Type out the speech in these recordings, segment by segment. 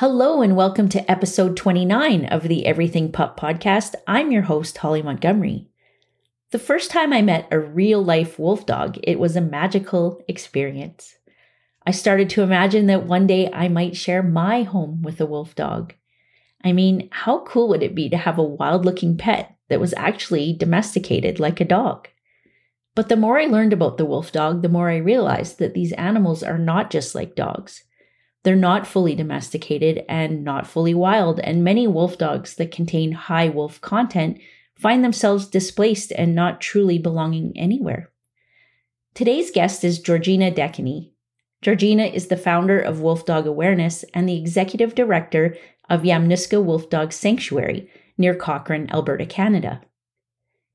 Hello, and welcome to episode 29 of the Everything Pup podcast. I'm your host, Holly Montgomery. The first time I met a real life wolf dog, it was a magical experience. I started to imagine that one day I might share my home with a wolf dog. I mean, how cool would it be to have a wild looking pet that was actually domesticated like a dog? But the more I learned about the wolf dog, the more I realized that these animals are not just like dogs. They're not fully domesticated and not fully wild, and many wolf dogs that contain high wolf content find themselves displaced and not truly belonging anywhere. Today's guest is Georgina De Caigny. Georgina is the founder of Wolf Dog Awareness and the executive director of Yamnuska Wolf Dog Sanctuary near Cochrane, Alberta, Canada.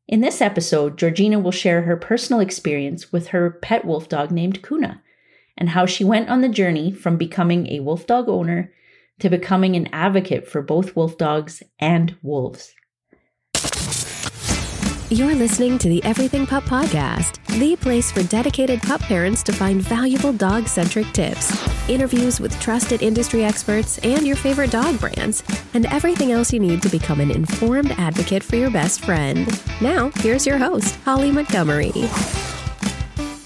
In this episode, Georgina will share her personal experience with her pet wolf dog named Kuna and how she went on the journey from becoming a wolf dog owner to becoming an advocate for both wolf dogs and wolves. You're listening to the Everything Pup Podcast, the place for dedicated pup parents to find valuable dog centric tips, interviews with trusted industry experts and your favorite dog brands, and everything else you need to become an informed advocate for your best friend. Now, here's your host, Holly Montgomery.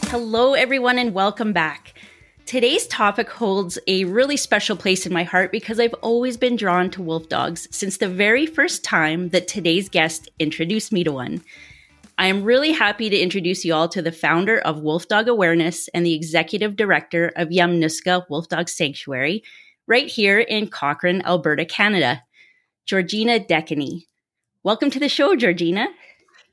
Hello, everyone, and welcome back. Today's topic holds a really special place in my heart because I've always been drawn to wolf dogs since the very first time that today's guest introduced me to one. I am really happy to introduce you all to the founder of Wolf Dog Awareness and the executive director of Yamnuska Wolf Dog Sanctuary, right here in Cochrane, Alberta, Canada, Georgina De Caigny. Welcome to the show, Georgina.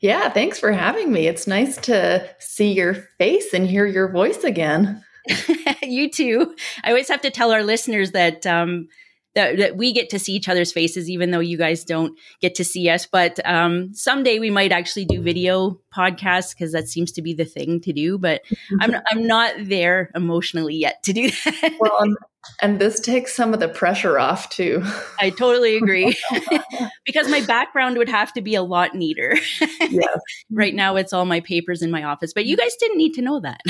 Yeah, thanks for having me. It's nice to see your face and hear your voice again. you too. I always have to tell our listeners that um, that, that we get to see each other's faces, even though you guys don't get to see us. But um, someday we might actually do video podcasts because that seems to be the thing to do. But I'm I'm not there emotionally yet to do that. well, and this takes some of the pressure off too. I totally agree. because my background would have to be a lot neater. yes. right now it's all my papers in my office, but you guys didn't need to know that.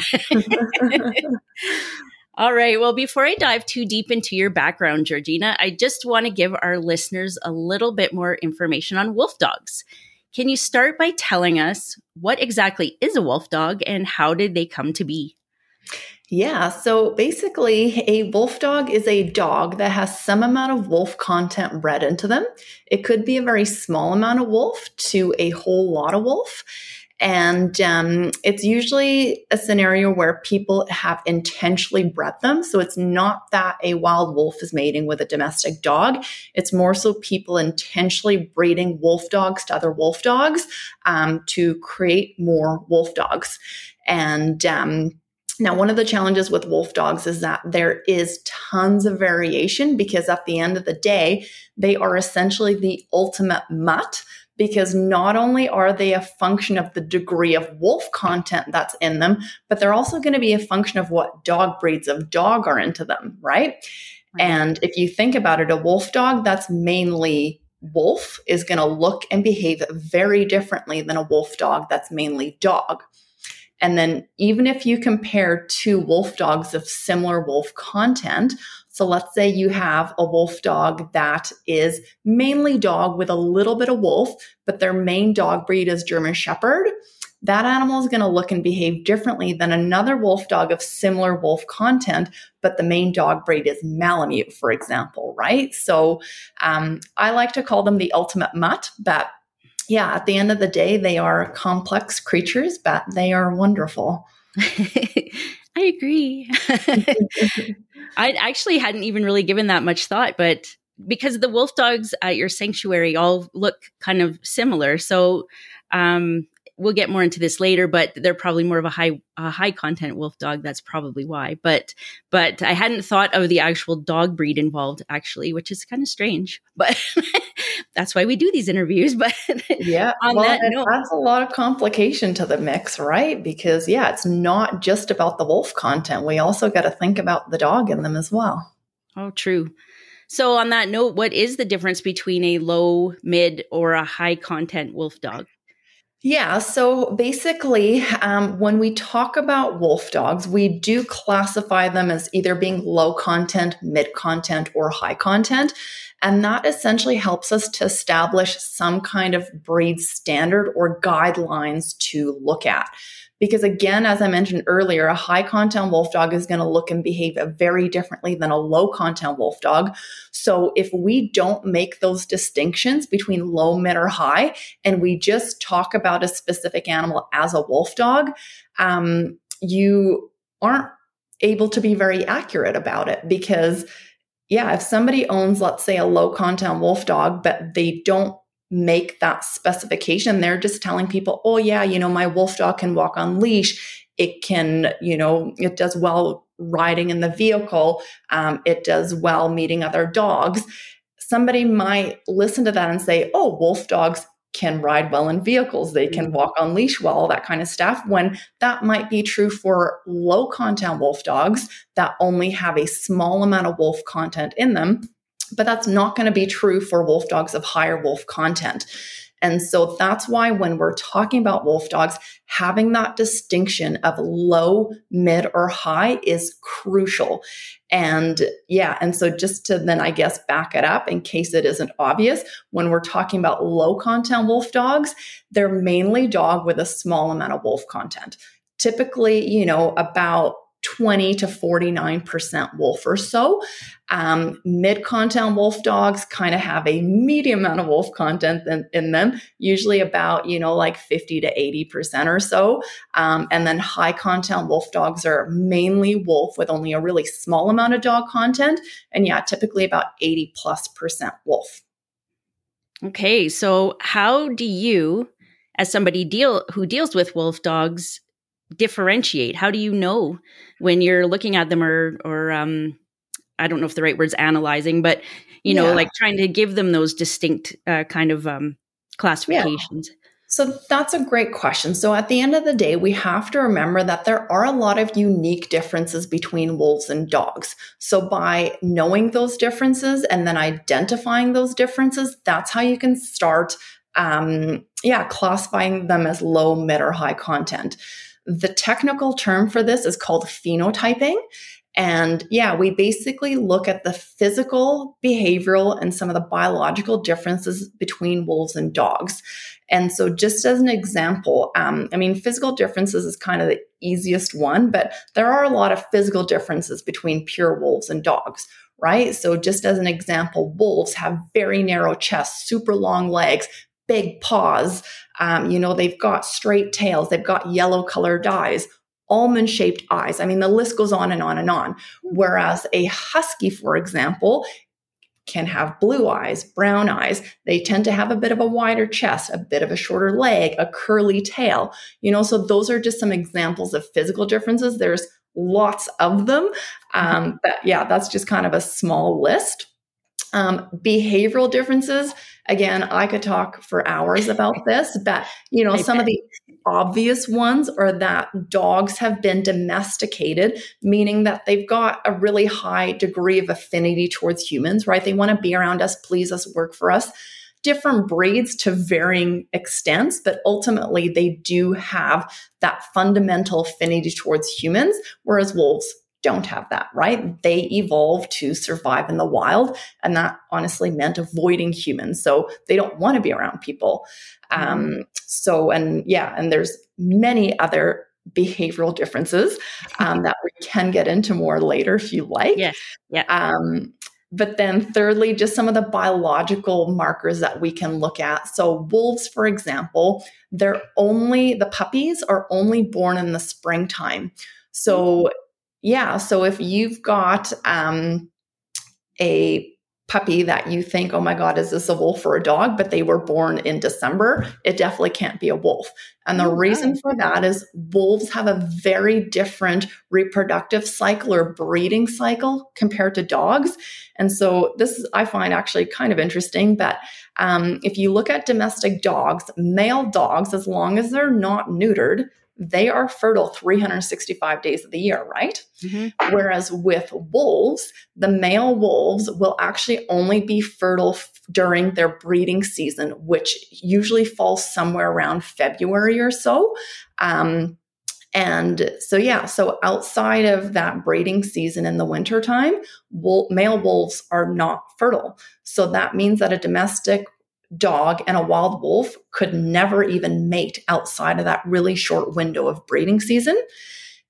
all right. Well, before I dive too deep into your background, Georgina, I just want to give our listeners a little bit more information on wolf dogs. Can you start by telling us what exactly is a wolf dog and how did they come to be? Yeah, so basically, a wolf dog is a dog that has some amount of wolf content bred into them. It could be a very small amount of wolf to a whole lot of wolf. And um, it's usually a scenario where people have intentionally bred them. So it's not that a wild wolf is mating with a domestic dog. It's more so people intentionally breeding wolf dogs to other wolf dogs um, to create more wolf dogs. And um, now, one of the challenges with wolf dogs is that there is tons of variation because at the end of the day, they are essentially the ultimate mutt because not only are they a function of the degree of wolf content that's in them, but they're also going to be a function of what dog breeds of dog are into them, right? And if you think about it, a wolf dog that's mainly wolf is going to look and behave very differently than a wolf dog that's mainly dog. And then even if you compare two wolf dogs of similar wolf content, so let's say you have a wolf dog that is mainly dog with a little bit of wolf, but their main dog breed is German Shepherd. That animal is going to look and behave differently than another wolf dog of similar wolf content, but the main dog breed is Malamute, for example, right? So um, I like to call them the ultimate mutt, but yeah, at the end of the day, they are complex creatures, but they are wonderful. I agree. I actually hadn't even really given that much thought, but because the wolf dogs at your sanctuary all look kind of similar. So um, we'll get more into this later, but they're probably more of a high a high content wolf dog. That's probably why. But but I hadn't thought of the actual dog breed involved actually, which is kind of strange. But that's why we do these interviews. But yeah, on well, that note, that's a lot of complication to the mix, right? Because yeah, it's not just about the wolf content. We also got to think about the dog in them as well. Oh, true. So, on that note, what is the difference between a low, mid, or a high content wolf dog? Yeah, so basically, um, when we talk about wolf dogs, we do classify them as either being low content, mid content, or high content. And that essentially helps us to establish some kind of breed standard or guidelines to look at. Because again, as I mentioned earlier, a high content wolf dog is going to look and behave very differently than a low content wolf dog. So if we don't make those distinctions between low, mid, or high, and we just talk about a specific animal as a wolf dog, um, you aren't able to be very accurate about it because yeah, if somebody owns, let's say, a low content wolf dog, but they don't make that specification. They're just telling people, oh, yeah, you know, my wolf dog can walk on leash. It can, you know, it does well riding in the vehicle. Um, it does well meeting other dogs. Somebody might listen to that and say, oh, wolf dogs can ride well in vehicles. They can mm-hmm. walk on leash well, all that kind of stuff. When that might be true for low content wolf dogs that only have a small amount of wolf content in them but that's not going to be true for wolf dogs of higher wolf content. And so that's why when we're talking about wolf dogs, having that distinction of low, mid, or high is crucial. And yeah, and so just to then, I guess, back it up in case it isn't obvious, when we're talking about low content wolf dogs, they're mainly dog with a small amount of wolf content. Typically, you know, about 20 to 49% wolf or so. Um, Mid content wolf dogs kind of have a medium amount of wolf content in, in, them, usually about, you know, like 50 to 80% or so. Um, and then high content wolf dogs are mainly wolf with only a really small amount of dog content. And yeah, typically about 80 plus percent wolf. Okay. So how do you, as somebody deal who deals with wolf dogs, differentiate? How do you know when you're looking at them or or um I don't know if the right word's analyzing, but you know, yeah. like trying to give them those distinct uh, kind of um classifications. Yeah. So that's a great question. So at the end of the day, we have to remember that there are a lot of unique differences between wolves and dogs. So by knowing those differences and then identifying those differences, that's how you can start um, yeah, classifying them as low, mid, or high content. The technical term for this is called phenotyping. And yeah, we basically look at the physical, behavioral, and some of the biological differences between wolves and dogs. And so, just as an example, um, I mean, physical differences is kind of the easiest one, but there are a lot of physical differences between pure wolves and dogs, right? So, just as an example, wolves have very narrow chests, super long legs, big paws. Um, you know, they've got straight tails, they've got yellow colored eyes, almond shaped eyes. I mean, the list goes on and on and on. Whereas a husky, for example, can have blue eyes, brown eyes. They tend to have a bit of a wider chest, a bit of a shorter leg, a curly tail. You know, so those are just some examples of physical differences. There's lots of them. Um, but yeah, that's just kind of a small list. Um, behavioral differences, again, I could talk for hours about this, but you know, some of the obvious ones are that dogs have been domesticated, meaning that they've got a really high degree of affinity towards humans, right? They want to be around us, please us, work for us. Different breeds to varying extents, but ultimately they do have that fundamental affinity towards humans, whereas wolves don't have that, right? They evolved to survive in the wild. And that honestly meant avoiding humans. So they don't want to be around people. Um, mm-hmm. so, and yeah, and there's many other behavioral differences um, that we can get into more later if you like. Yes. Yeah. Um, but then, thirdly, just some of the biological markers that we can look at. So, wolves, for example, they're only, the puppies are only born in the springtime. So, yeah. So if you've got um, a puppy that you think, oh my God, is this a wolf or a dog? But they were born in December, it definitely can't be a wolf. And the reason for that is wolves have a very different reproductive cycle or breeding cycle compared to dogs. And so this is, I find actually kind of interesting that um, if you look at domestic dogs, male dogs, as long as they're not neutered, they are fertile 365 days of the year, right? Mm-hmm. Whereas with wolves, the male wolves will actually only be fertile f- during their breeding season, which usually falls somewhere around February or so. Um, and so, yeah, so outside of that breeding season in the wintertime, wool, male wolves are not fertile. So that means that a domestic dog and a wild wolf could never even mate outside of that really short window of breeding season.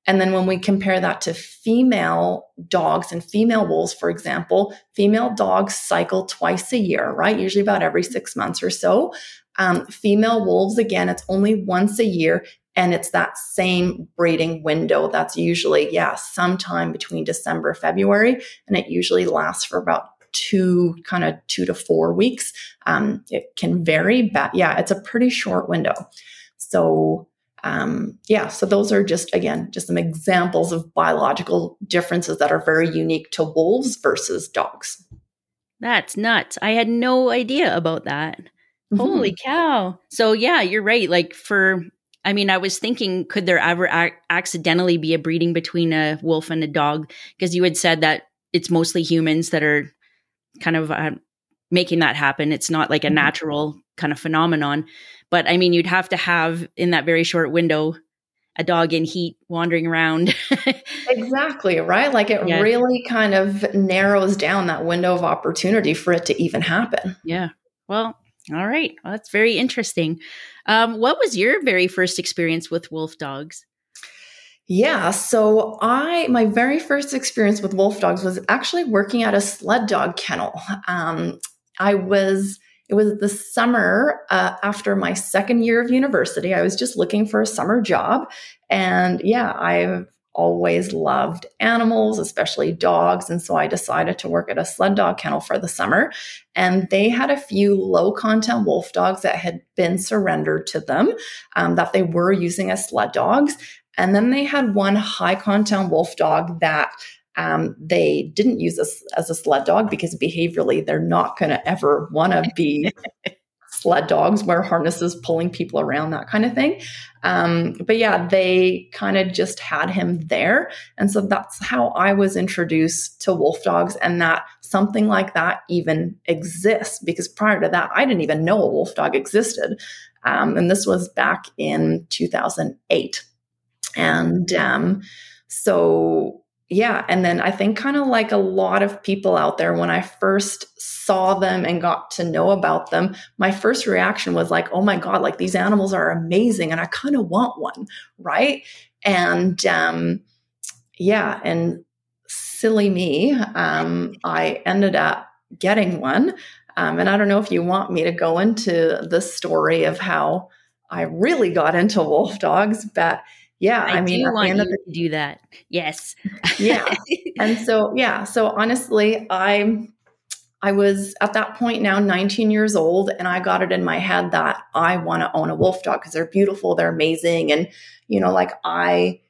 And then when we compare that to female dogs and female wolves, for example, female dogs cycle twice a year, right? Usually about every six months or so. Um, female wolves, again, it's only once a year. And it's that same breeding window that's usually, yeah, sometime between December, February. And it usually lasts for about two, kind of two to four weeks. Um, it can vary, but yeah, it's a pretty short window. So, um, yeah, so those are just, again, just some examples of biological differences that are very unique to wolves versus dogs. That's nuts. I had no idea about that. Mm-hmm. Holy cow. So, yeah, you're right. Like, for I mean, I was thinking, could there ever ac- accidentally be a breeding between a wolf and a dog? Because you had said that it's mostly humans that are kind of uh, making that happen. It's not like a mm-hmm. natural kind of phenomenon. But I mean, you'd have to have in that very short window a dog in heat wandering around. exactly, right? Like it yeah. really kind of narrows down that window of opportunity for it to even happen. Yeah. Well, all right. Well, that's very interesting. Um, what was your very first experience with wolf dogs? Yeah, so I my very first experience with wolf dogs was actually working at a sled dog kennel. Um, I was it was the summer uh, after my second year of university. I was just looking for a summer job, and yeah, I've always loved animals, especially dogs. And so I decided to work at a sled dog kennel for the summer. And they had a few low content wolf dogs that had been surrendered to them um, that they were using as sled dogs. And then they had one high content wolf dog that um, they didn't use as, as a sled dog because behaviorally they're not going to ever want to be sled dogs, wear harnesses, pulling people around, that kind of thing. Um, but yeah, they kind of just had him there. And so that's how I was introduced to wolf dogs and that something like that even exists because prior to that, I didn't even know a wolf dog existed. Um, and this was back in 2008. And um, so yeah. And then I think, kind of like a lot of people out there, when I first saw them and got to know about them, my first reaction was like, oh my God, like these animals are amazing and I kind of want one. Right. And um, yeah. And silly me, um, I ended up getting one. Um, and I don't know if you want me to go into the story of how I really got into wolf dogs, but yeah, I, I mean, want you the- to do that. Yes. yeah. And so, yeah. So honestly, I I was at that point now 19 years old, and I got it in my head that I want to own a wolf dog because they're beautiful, they're amazing, and you know, like I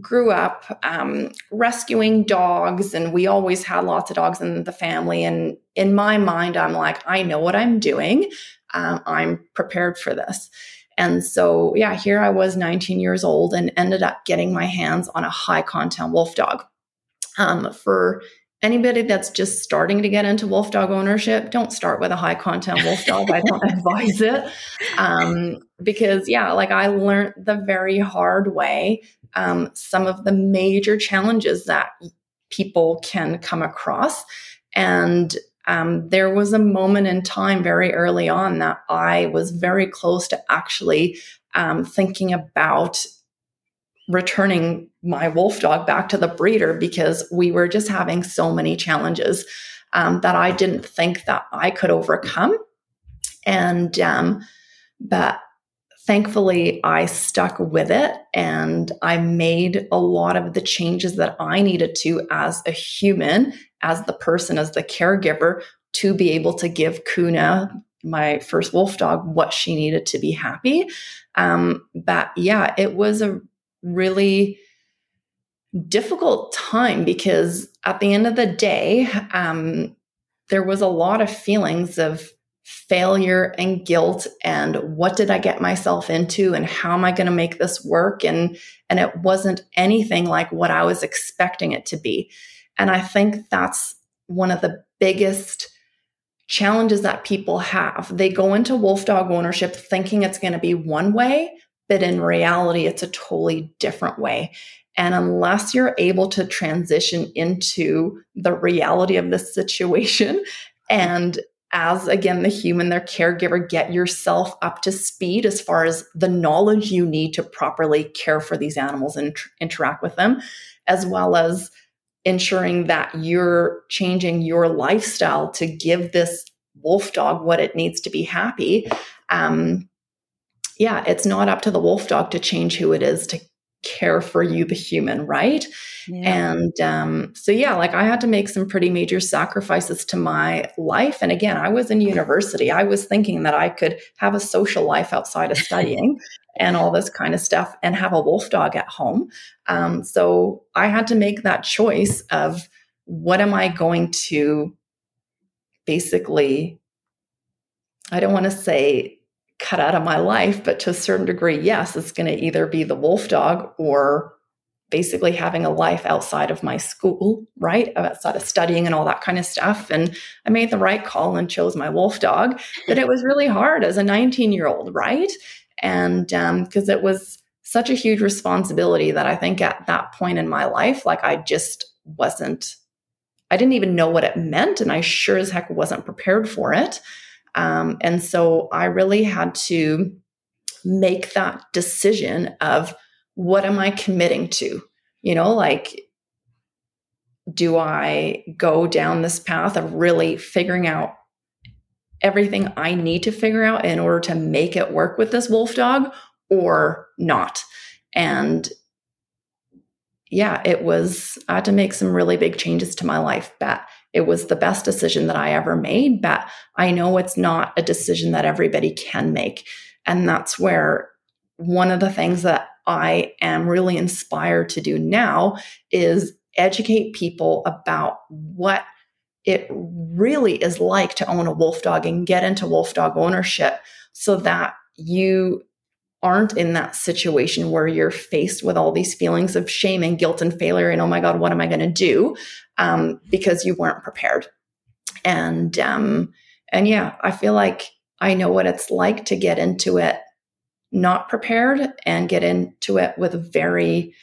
grew up um, rescuing dogs, and we always had lots of dogs in the family. And in my mind, I'm like, I know what I'm doing. Um, I'm prepared for this. And so, yeah, here I was 19 years old and ended up getting my hands on a high content wolf dog. Um, for anybody that's just starting to get into wolf dog ownership, don't start with a high content wolf dog. I don't advise it. Um, because, yeah, like I learned the very hard way um, some of the major challenges that people can come across. And um, there was a moment in time very early on that I was very close to actually um, thinking about returning my wolf dog back to the breeder because we were just having so many challenges um, that I didn't think that I could overcome. And, um, but thankfully, I stuck with it and I made a lot of the changes that I needed to as a human as the person, as the caregiver, to be able to give Kuna, my first wolf dog, what she needed to be happy. Um, but yeah, it was a really difficult time because at the end of the day, um, there was a lot of feelings of failure and guilt and what did I get myself into and how am I going to make this work and and it wasn't anything like what I was expecting it to be. And I think that's one of the biggest challenges that people have. They go into wolf dog ownership thinking it's going to be one way, but in reality it's a totally different way. And unless you're able to transition into the reality of the situation and as again the human their caregiver get yourself up to speed as far as the knowledge you need to properly care for these animals and tr- interact with them as well as ensuring that you're changing your lifestyle to give this wolf dog what it needs to be happy. Um, yeah it's not up to the wolf dog to change who it is to care for you, the human, right? Yeah. And um, so, yeah, like I had to make some pretty major sacrifices to my life. And again, I was in university. I was thinking that I could have a social life outside of studying and all this kind of stuff and have a wolf dog at home. Um, so I had to make that choice of what am I going to basically, I don't want to say cut out of my life, but to a certain degree, yes, it's going to either be the wolf dog or basically having a life outside of my school, right? Outside of studying and all that kind of stuff. And I made the right call and chose my wolf dog. But it was really hard as a 19 year old, right? And because um, it was such a huge responsibility that I think at that point in my life, like I just wasn't, I didn't even know what it meant. And I sure as heck wasn't prepared for it. Um, and so I really had to make that decision of what am I committing to? You know, like, do I go down this path of really figuring out everything I need to figure out in order to make it work with this wolf dog or not? And yeah, it was, I had to make some really big changes to my life. But it was the best decision that I ever made, but I know it's not a decision that everybody can make. And that's where one of the things that I am really inspired to do now is educate people about what it really is like to own a wolf dog and get into wolf dog ownership so that you aren't in that situation where you're faced with all these feelings of shame and guilt and failure and oh my god what am i going to do? Um, because you weren't prepared. And um, and yeah i feel like i know what it's like to get into it not prepared and get into it with very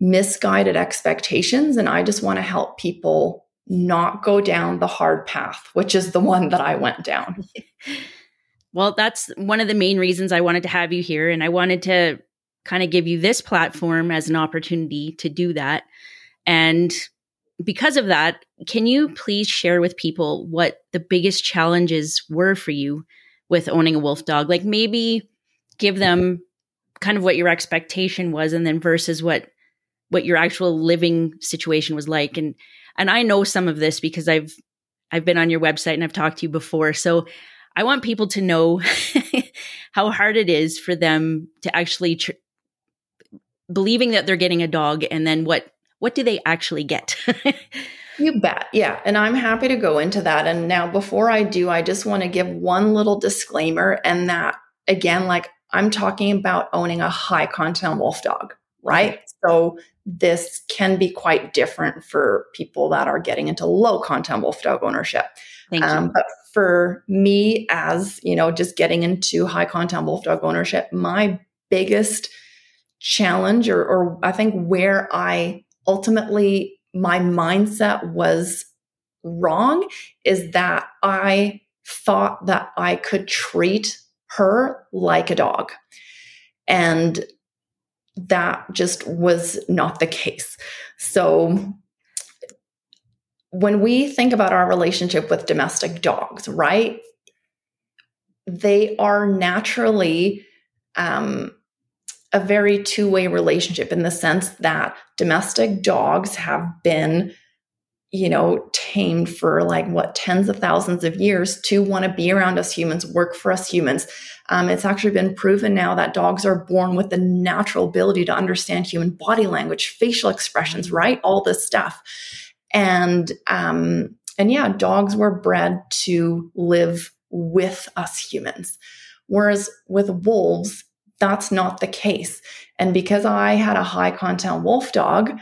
misguided expectations. And i just want to help people not go down the hard path which is the one that i went down Well, that's one of the main reasons I wanted to have you here. And I wanted to kind of give you this platform as an opportunity to do that. And because of that, can you please share with people what the biggest challenges were for you with owning a wolf dog? Like maybe give them kind of what your expectation was and then versus what what your actual living situation was like and and I know some of this because I've I've been on your website and I've talked to you before. So I want people to know how hard it is for them to actually tr- believing that they're getting a dog and then what what do they actually get? you bet. Yeah, and I'm happy to go into that and now before I do I just want to give one little disclaimer and that again like I'm talking about owning a high content wolf dog, right? So this can be quite different for people that are getting into low content wolf dog ownership. Um, but for me, as you know, just getting into high content wolf dog ownership, my biggest challenge, or, or I think where I ultimately my mindset was wrong, is that I thought that I could treat her like a dog. And that just was not the case. So when we think about our relationship with domestic dogs, right? They are naturally um, a very two way relationship in the sense that domestic dogs have been, you know, tamed for like what tens of thousands of years to want to be around us humans, work for us humans. Um, it's actually been proven now that dogs are born with the natural ability to understand human body language, facial expressions, right? All this stuff and um, and yeah, dogs were bred to live with us humans. Whereas with wolves, that's not the case. And because I had a high content wolf dog,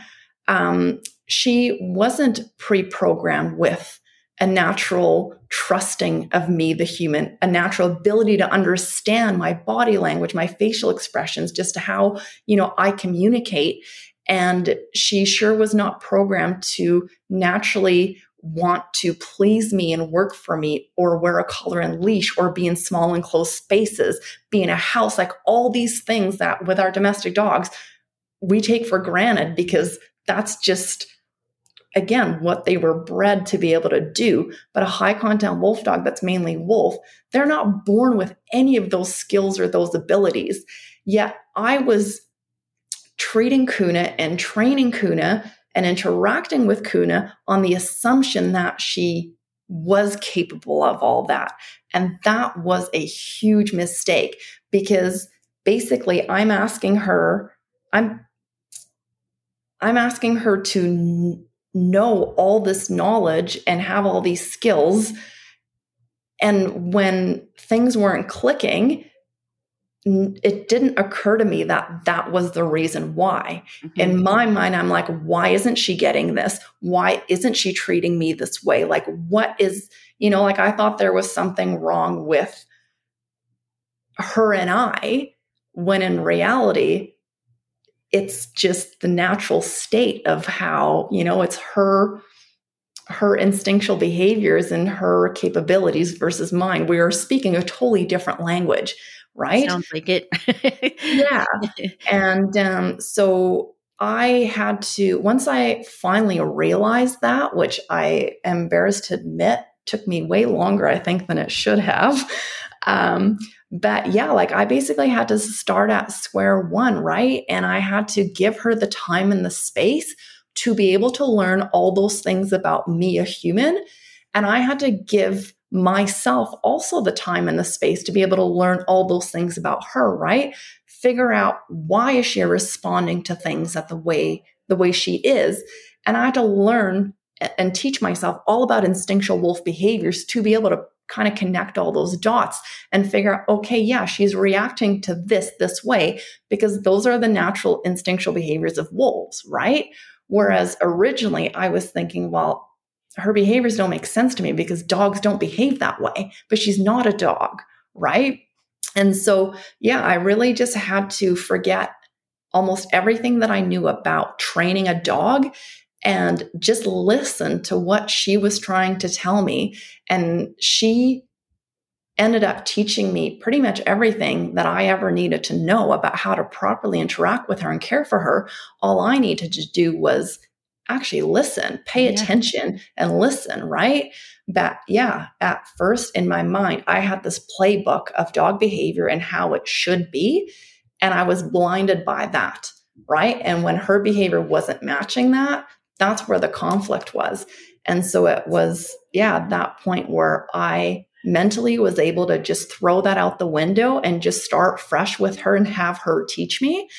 um, she wasn't pre programmed with a natural trusting of me, the human, a natural ability to understand my body language, my facial expressions, just how, you know, I communicate. And she sure was not programmed to naturally want to please me and work for me or wear a collar and leash or be in small enclosed spaces, be in a house, like all these things that with our domestic dogs, we take for granted because that's just again what they were bred to be able to do. But a high content wolf dog that's mainly wolf they're not born with any of those skills or those abilities. Yet i was treating kuna and training kuna and interacting with kuna on the assumption that she was capable of all that and that was a huge mistake because basically i'm asking her i'm i'm asking her to know all this knowledge and have all these skills. And when things weren't clicking, it didn't occur to me that that was the reason why. Mm-hmm. In my mind, I'm like, why isn't she getting this? Why isn't she treating me this way? Like, what is, you know, like I thought there was something wrong with her and I, when in reality, it's just the natural state of how you know it's her her instinctual behaviors and her capabilities versus mine we are speaking a totally different language right sounds like it yeah and um, so i had to once i finally realized that which i am embarrassed to admit took me way longer i think than it should have um, but yeah, like I basically had to start at square one, right? And I had to give her the time and the space to be able to learn all those things about me, a human. And I had to give myself also the time and the space to be able to learn all those things about her, right? Figure out why is she responding to things that the way the way she is. And I had to learn and teach myself all about instinctual wolf behaviors to be able to kind of connect all those dots and figure out, okay, yeah, she's reacting to this this way because those are the natural instinctual behaviors of wolves, right? Whereas originally I was thinking, well, her behaviors don't make sense to me because dogs don't behave that way, but she's not a dog, right? And so, yeah, I really just had to forget almost everything that I knew about training a dog and just listen to what she was trying to tell me. And she ended up teaching me pretty much everything that I ever needed to know about how to properly interact with her and care for her. All I needed to do was actually listen, pay yeah. attention and listen, right? But yeah, at first in my mind, I had this playbook of dog behavior and how it should be. And I was blinded by that, right? And when her behavior wasn't matching that, that's where the conflict was. And so it was, yeah, that point where I mentally was able to just throw that out the window and just start fresh with her and have her teach me.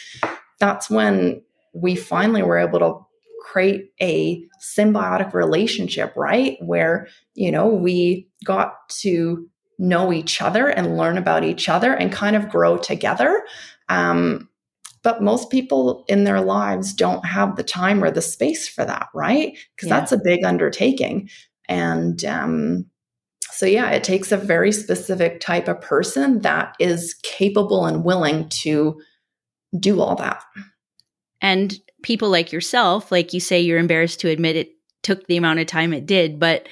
That's when we finally were able to create a symbiotic relationship, right? Where, you know, we got to know each other and learn about each other and kind of grow together. Um, but most people in their lives don't have the time or the space for that, right? Because yeah. that's a big undertaking. And um, so, yeah, it takes a very specific type of person that is capable and willing to do all that. And people like yourself, like you say, you're embarrassed to admit it took the amount of time it did, but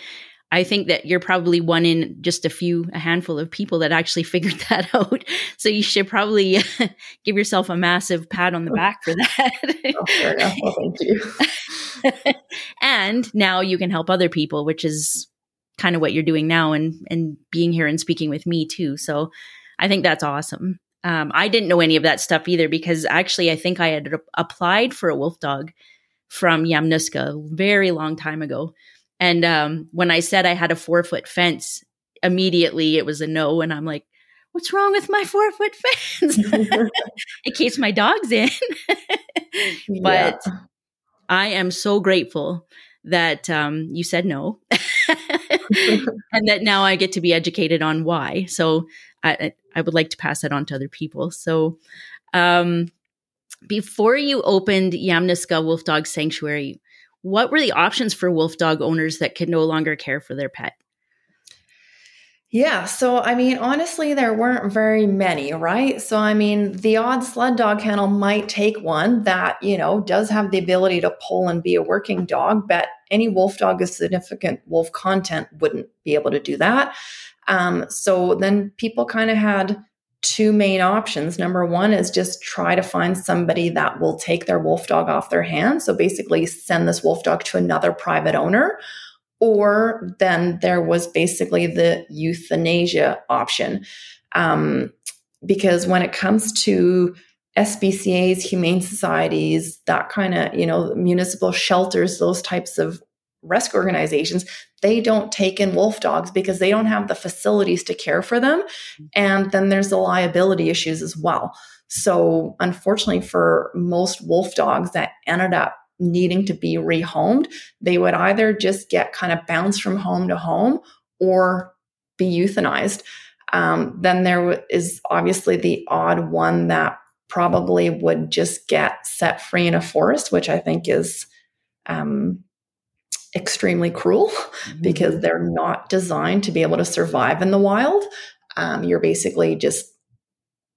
I think that you're probably one in just a few, a handful of people that actually figured that out. So you should probably give yourself a massive pat on the oh. back for that. oh, well, thank you. and now you can help other people, which is kind of what you're doing now and, and being here and speaking with me too. So I think that's awesome. Um, I didn't know any of that stuff either because actually I think I had applied for a wolf dog from Yamnuska a very long time ago and um, when I said I had a four foot fence, immediately it was a no. And I'm like, what's wrong with my four foot fence? it keeps my dogs in. but yeah. I am so grateful that um, you said no. and that now I get to be educated on why. So I, I would like to pass that on to other people. So, um, before you opened Yamnuska Wolf Dog Sanctuary, what were the options for wolf dog owners that could no longer care for their pet? Yeah, so I mean, honestly, there weren't very many, right? So, I mean, the odd sled dog kennel might take one that, you know, does have the ability to pull and be a working dog, but any wolf dog with significant wolf content wouldn't be able to do that. Um, so then people kind of had two main options. Number one is just try to find somebody that will take their wolf dog off their hands. So basically, send this wolf dog to another private owner. Or then there was basically the euthanasia option. Um, because when it comes to SPCAs, humane societies, that kind of, you know, municipal shelters, those types of rescue organizations, they don't take in wolf dogs because they don't have the facilities to care for them. And then there's the liability issues as well. So, unfortunately, for most wolf dogs that ended up needing to be rehomed, they would either just get kind of bounced from home to home or be euthanized. Um, then there is obviously the odd one that probably would just get set free in a forest, which I think is um, extremely cruel mm-hmm. because they're not designed to be able to survive in the wild. Um, you're basically just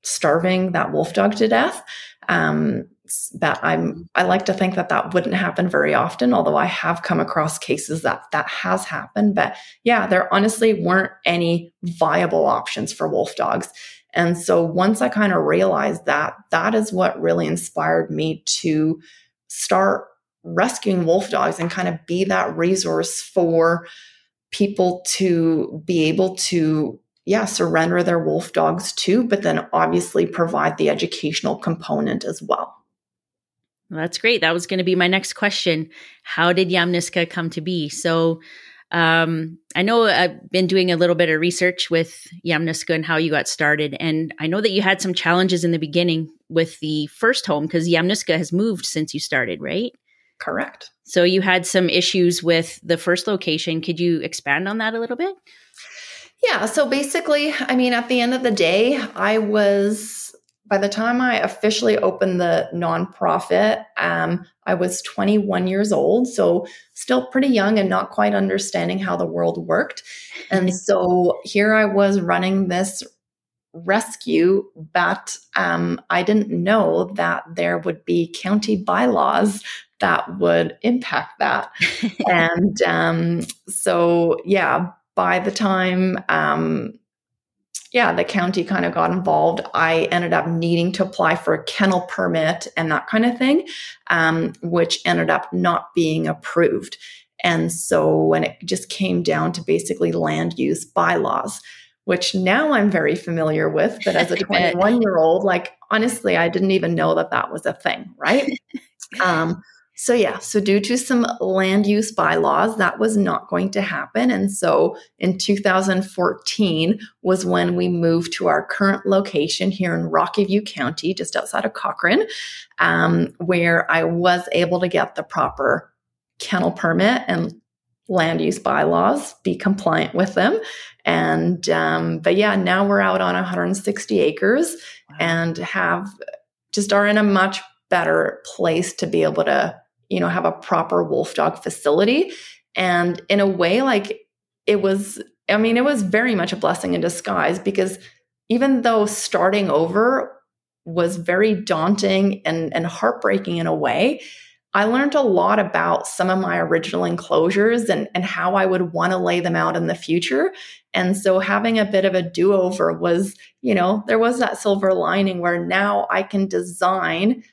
starving that wolf dog to death. Um, that I'm, I like to think that that wouldn't happen very often, although I have come across cases that that has happened. But yeah, there honestly weren't any viable options for wolf dogs. And so once I kind of realized that, that is what really inspired me to start rescuing wolf dogs and kind of be that resource for people to be able to yeah surrender their wolf dogs to but then obviously provide the educational component as well well, that's great that was going to be my next question how did yamnuska come to be so um, I know I've been doing a little bit of research with Yamnuska and how you got started. And I know that you had some challenges in the beginning with the first home because Yamnuska has moved since you started, right? Correct. So you had some issues with the first location. Could you expand on that a little bit? Yeah. So basically, I mean, at the end of the day, I was, by the time I officially opened the nonprofit, um, I was 21 years old. So still pretty young and not quite understanding how the world worked. And so here I was running this rescue, but um, I didn't know that there would be county bylaws that would impact that. and um, so, yeah, by the time, um, yeah, the county kind of got involved, I ended up needing to apply for a kennel permit and that kind of thing, um, which ended up not being approved. And so, when it just came down to basically land use bylaws, which now I'm very familiar with, but as a 21 year old, like honestly, I didn't even know that that was a thing, right? um, so, yeah, so due to some land use bylaws, that was not going to happen. And so in 2014 was when we moved to our current location here in Rocky View County, just outside of Cochrane, um, where I was able to get the proper kennel permit and land use bylaws, be compliant with them. And, um, but yeah, now we're out on 160 acres wow. and have just are in a much better place to be able to you know, have a proper wolf dog facility. And in a way, like it was, I mean, it was very much a blessing in disguise because even though starting over was very daunting and, and heartbreaking in a way, I learned a lot about some of my original enclosures and, and how I would want to lay them out in the future. And so having a bit of a do over was, you know, there was that silver lining where now I can design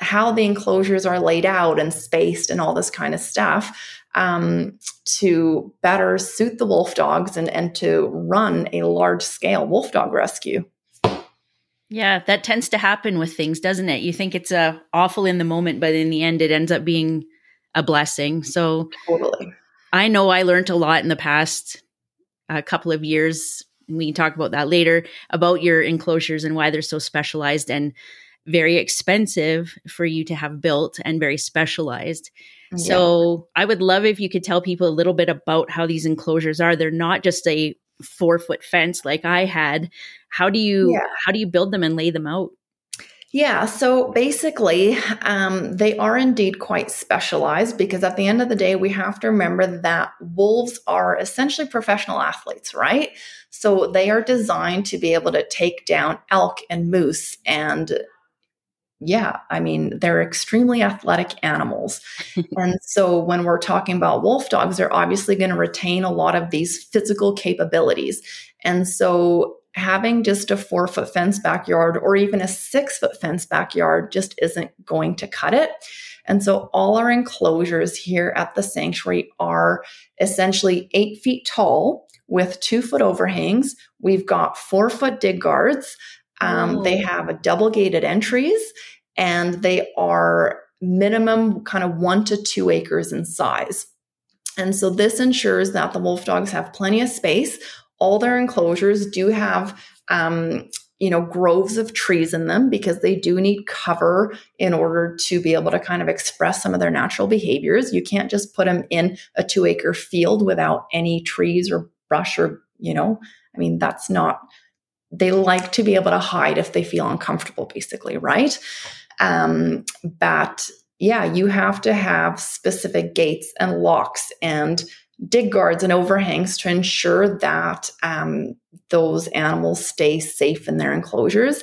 how the enclosures are laid out and spaced and all this kind of stuff um, to better suit the wolf dogs and, and to run a large scale wolf dog rescue. Yeah, that tends to happen with things, doesn't it? You think it's uh, awful in the moment, but in the end, it ends up being a blessing. So, totally. I know I learned a lot in the past a uh, couple of years. And we can talk about that later about your enclosures and why they're so specialized. And very expensive for you to have built and very specialized. Yeah. So I would love if you could tell people a little bit about how these enclosures are. They're not just a four foot fence like I had. How do you yeah. how do you build them and lay them out? Yeah, so basically, um, they are indeed quite specialized because at the end of the day, we have to remember that wolves are essentially professional athletes, right? So they are designed to be able to take down elk and moose and yeah, I mean, they're extremely athletic animals. and so when we're talking about wolf dogs, they're obviously going to retain a lot of these physical capabilities. And so having just a four foot fence backyard or even a six foot fence backyard just isn't going to cut it. And so all our enclosures here at the sanctuary are essentially eight feet tall with two foot overhangs. We've got four foot dig guards. Um, They have a double gated entries and they are minimum kind of one to two acres in size. And so this ensures that the wolf dogs have plenty of space. All their enclosures do have, um, you know, groves of trees in them because they do need cover in order to be able to kind of express some of their natural behaviors. You can't just put them in a two acre field without any trees or brush or, you know, I mean, that's not they like to be able to hide if they feel uncomfortable, basically, right? Um, but yeah, you have to have specific gates and locks and dig guards and overhangs to ensure that um, those animals stay safe in their enclosures.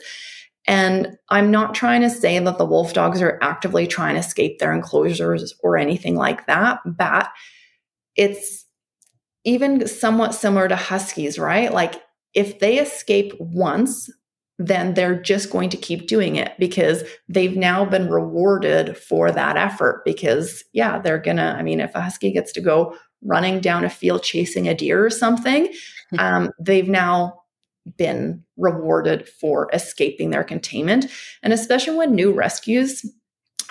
And I'm not trying to say that the wolf dogs are actively trying to escape their enclosures or anything like that, but it's even somewhat similar to huskies, right? Like if they escape once, then they're just going to keep doing it because they've now been rewarded for that effort. Because, yeah, they're gonna, I mean, if a husky gets to go running down a field chasing a deer or something, um, they've now been rewarded for escaping their containment. And especially when new rescues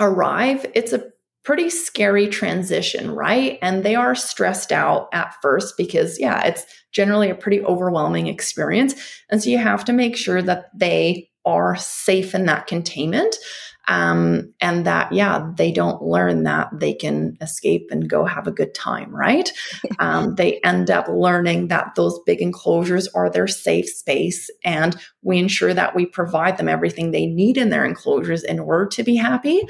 arrive, it's a pretty scary transition, right? And they are stressed out at first because, yeah, it's generally a pretty overwhelming experience. And so you have to make sure that they are safe in that containment um, and that yeah they don't learn that they can escape and go have a good time right? Um, they end up learning that those big enclosures are their safe space and we ensure that we provide them everything they need in their enclosures in order to be happy.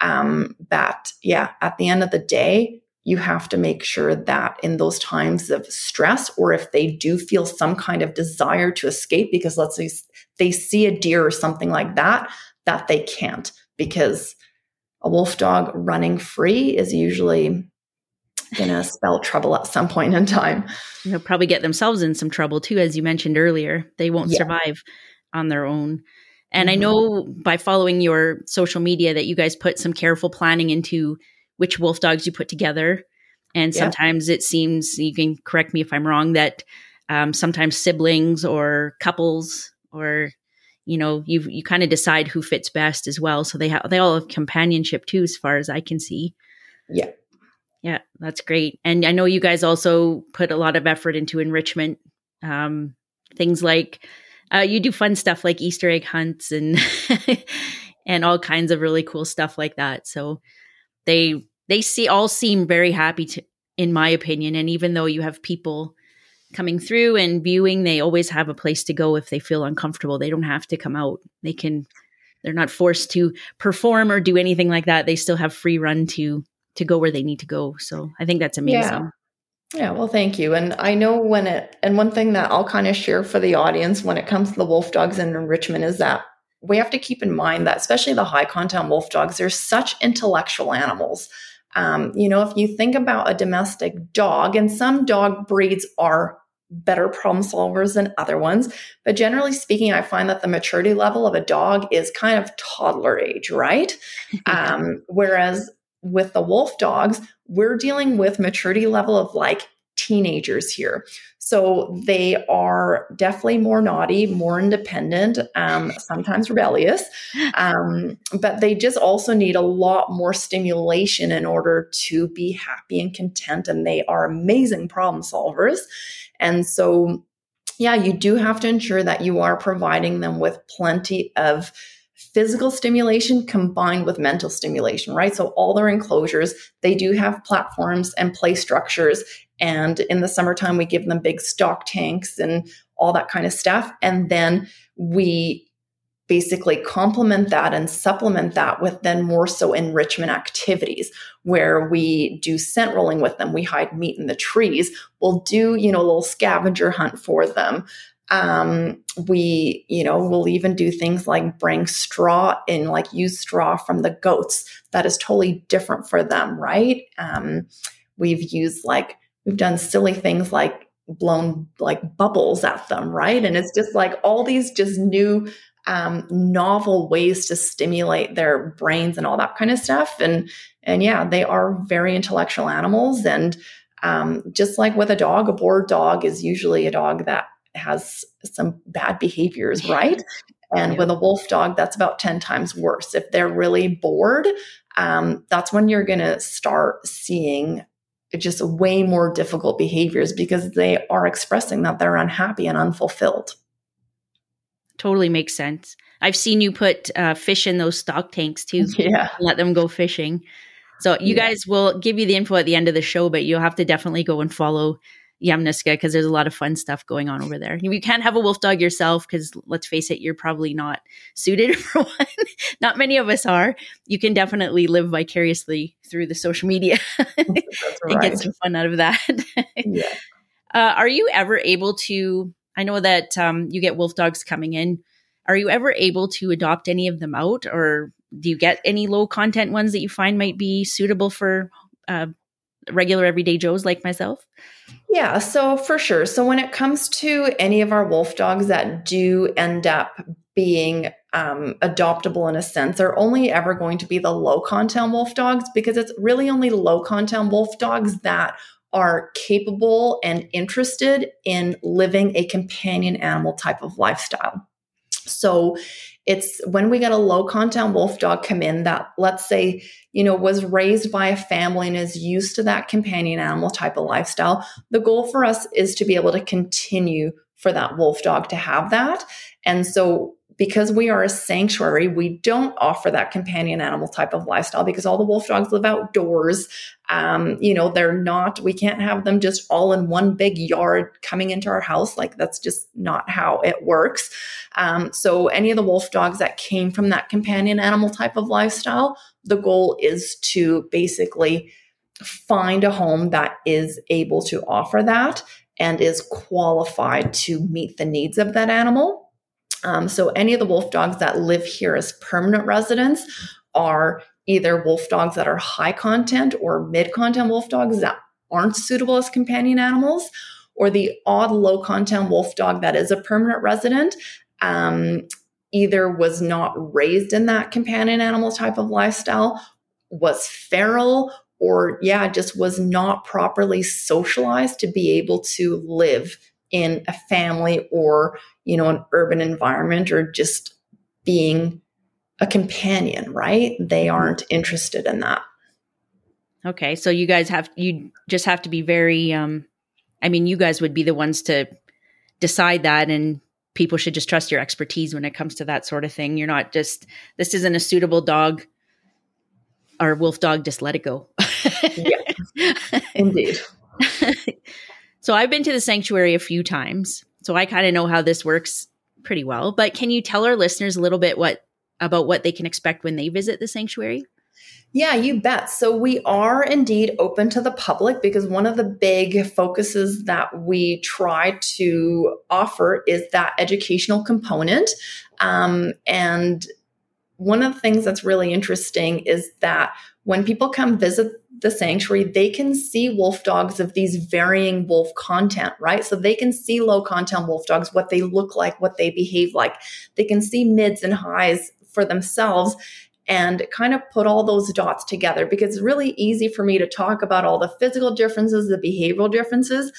Um, that yeah at the end of the day you have to make sure that in those times of stress, or if they do feel some kind of desire to escape, because let's say they see a deer or something like that, that they can't because a wolf dog running free is usually going to spell trouble at some point in time. They'll probably get themselves in some trouble too, as you mentioned earlier. They won't yeah. survive on their own. And mm-hmm. I know by following your social media that you guys put some careful planning into which wolf dogs you put together. And sometimes yeah. it seems, you can correct me if I'm wrong, that um, sometimes siblings or couples or you know you you kind of decide who fits best as well. So they have they all have companionship too as far as i can see. Yeah. Yeah that's great. And i know you guys also put a lot of effort into enrichment um, things like uh, you do fun stuff like easter egg hunts and and all kinds of really cool stuff like that. So they they see all seem very happy to in my opinion. And even though you have people coming through and viewing, they always have a place to go if they feel uncomfortable. They don't have to come out. They can they're not forced to perform or do anything like that. They still have free run to to go where they need to go. So I think that's amazing. Yeah. Yeah, well, thank you. And I know when it, and one thing that I'll kind of share for the audience when it comes to the wolf dogs and enrichment is that we have to keep in mind that, especially the high content wolf dogs, they're such intellectual animals. Um, you know, if you think about a domestic dog, and some dog breeds are better problem solvers than other ones. But generally speaking, I find that the maturity level of a dog is kind of toddler age, right? um, whereas with the wolf dogs, we're dealing with maturity level of like teenagers here. So they are definitely more naughty, more independent, um, sometimes rebellious. Um, but they just also need a lot more stimulation in order to be happy and content. And they are amazing problem solvers. And so, yeah, you do have to ensure that you are providing them with plenty of physical stimulation combined with mental stimulation, right? So all their enclosures, they do have platforms and play structures. And in the summertime, we give them big stock tanks and all that kind of stuff. And then we basically complement that and supplement that with then more so enrichment activities where we do scent rolling with them we hide meat in the trees we'll do you know a little scavenger hunt for them um, we you know will even do things like bring straw in like use straw from the goats that is totally different for them right um, we've used like we've done silly things like blown like bubbles at them right and it's just like all these just new um, novel ways to stimulate their brains and all that kind of stuff. And and yeah, they are very intellectual animals. And um, just like with a dog, a bored dog is usually a dog that has some bad behaviors, right? And with a wolf dog, that's about 10 times worse. If they're really bored, um, that's when you're going to start seeing just way more difficult behaviors because they are expressing that they're unhappy and unfulfilled totally makes sense. I've seen you put uh, fish in those stock tanks too. Yeah. Let them go fishing. So you yeah. guys will give you the info at the end of the show, but you'll have to definitely go and follow Yamnuska because there's a lot of fun stuff going on over there. You can't have a wolf dog yourself because let's face it, you're probably not suited for one. not many of us are. You can definitely live vicariously through the social media and get some fun out of that. yeah. Uh, are you ever able to I know that um, you get wolf dogs coming in. Are you ever able to adopt any of them out, or do you get any low content ones that you find might be suitable for uh, regular everyday Joes like myself? Yeah, so for sure. So when it comes to any of our wolf dogs that do end up being um, adoptable in a sense are only ever going to be the low content wolf dogs because it's really only low content wolf dogs that are capable and interested in living a companion animal type of lifestyle. So it's when we get a low content wolf dog come in that let's say you know was raised by a family and is used to that companion animal type of lifestyle the goal for us is to be able to continue for that wolf dog to have that. And so because we are a sanctuary, we don't offer that companion animal type of lifestyle because all the wolf dogs live outdoors. Um, you know, they're not, we can't have them just all in one big yard coming into our house. Like that's just not how it works. Um, so any of the wolf dogs that came from that companion animal type of lifestyle, the goal is to basically find a home that is able to offer that and is qualified to meet the needs of that animal. Um, so any of the wolf dogs that live here as permanent residents are either wolf dogs that are high content or mid content wolf dogs that aren't suitable as companion animals, or the odd low content wolf dog that is a permanent resident. Um, either was not raised in that companion animal type of lifestyle, was feral, or yeah, just was not properly socialized to be able to live in a family or you know an urban environment or just being a companion right? They mm-hmm. aren't interested in that. Okay so you guys have you just have to be very um i mean you guys would be the ones to decide that and people should just trust your expertise when it comes to that sort of thing. You're not just this isn't a suitable dog or wolf dog just let it go. Yeah. Indeed So I've been to the sanctuary a few times, so I kind of know how this works pretty well. But can you tell our listeners a little bit what about what they can expect when they visit the sanctuary? Yeah, you bet. So we are indeed open to the public because one of the big focuses that we try to offer is that educational component. Um, and one of the things that's really interesting is that when people come visit the sanctuary, they can see wolf dogs of these varying wolf content, right? So they can see low content wolf dogs, what they look like, what they behave like. They can see mids and highs for themselves and kind of put all those dots together because it's really easy for me to talk about all the physical differences, the behavioral differences,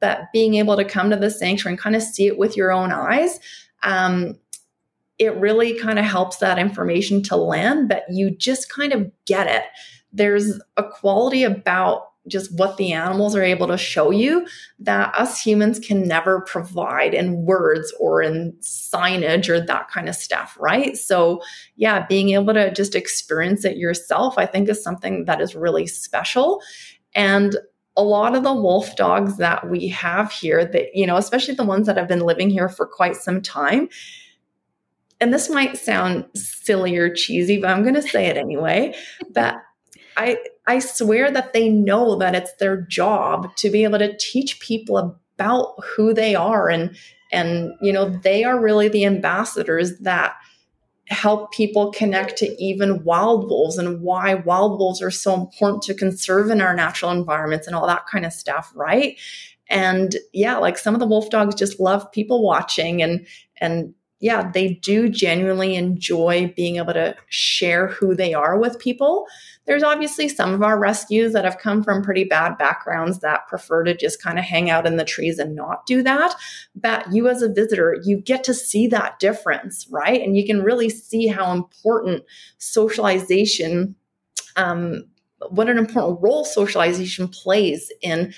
but being able to come to the sanctuary and kind of see it with your own eyes. Um, it really kind of helps that information to land, but you just kind of get it there's a quality about just what the animals are able to show you that us humans can never provide in words or in signage or that kind of stuff, right? So, yeah, being able to just experience it yourself, I think is something that is really special. And a lot of the wolf dogs that we have here that, you know, especially the ones that have been living here for quite some time, and this might sound silly or cheesy, but I'm going to say it anyway. That I I swear that they know that it's their job to be able to teach people about who they are and and you know they are really the ambassadors that help people connect to even wild wolves and why wild wolves are so important to conserve in our natural environments and all that kind of stuff right and yeah like some of the wolf dogs just love people watching and and yeah they do genuinely enjoy being able to share who they are with people there's obviously some of our rescues that have come from pretty bad backgrounds that prefer to just kind of hang out in the trees and not do that. But you, as a visitor, you get to see that difference, right? And you can really see how important socialization, um, what an important role socialization plays in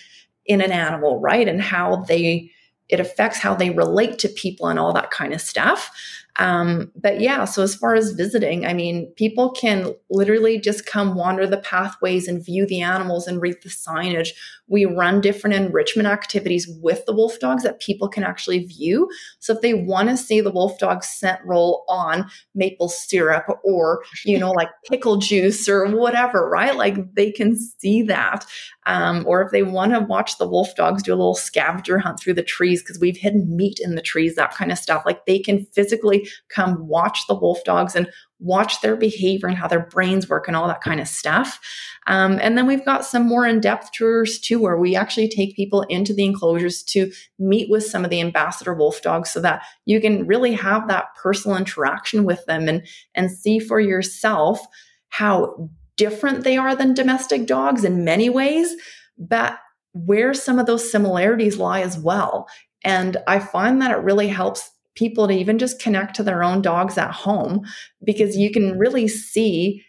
in an animal, right? And how they it affects how they relate to people and all that kind of stuff. Um, but yeah, so as far as visiting, I mean, people can literally just come wander the pathways and view the animals and read the signage. We run different enrichment activities with the wolf dogs that people can actually view. So if they want to see the wolf dog scent roll on maple syrup or, you know, like pickle juice or whatever, right? Like they can see that. Um, or if they want to watch the wolf dogs do a little scavenger hunt through the trees because we've hidden meat in the trees, that kind of stuff, like they can physically come watch the wolf dogs and watch their behavior and how their brains work and all that kind of stuff. Um, and then we've got some more in depth tours too, where we actually take people into the enclosures to meet with some of the ambassador wolf dogs so that you can really have that personal interaction with them and, and see for yourself how different they are than domestic dogs in many ways, but where some of those similarities lie as well. And I find that it really helps people to even just connect to their own dogs at home because you can really see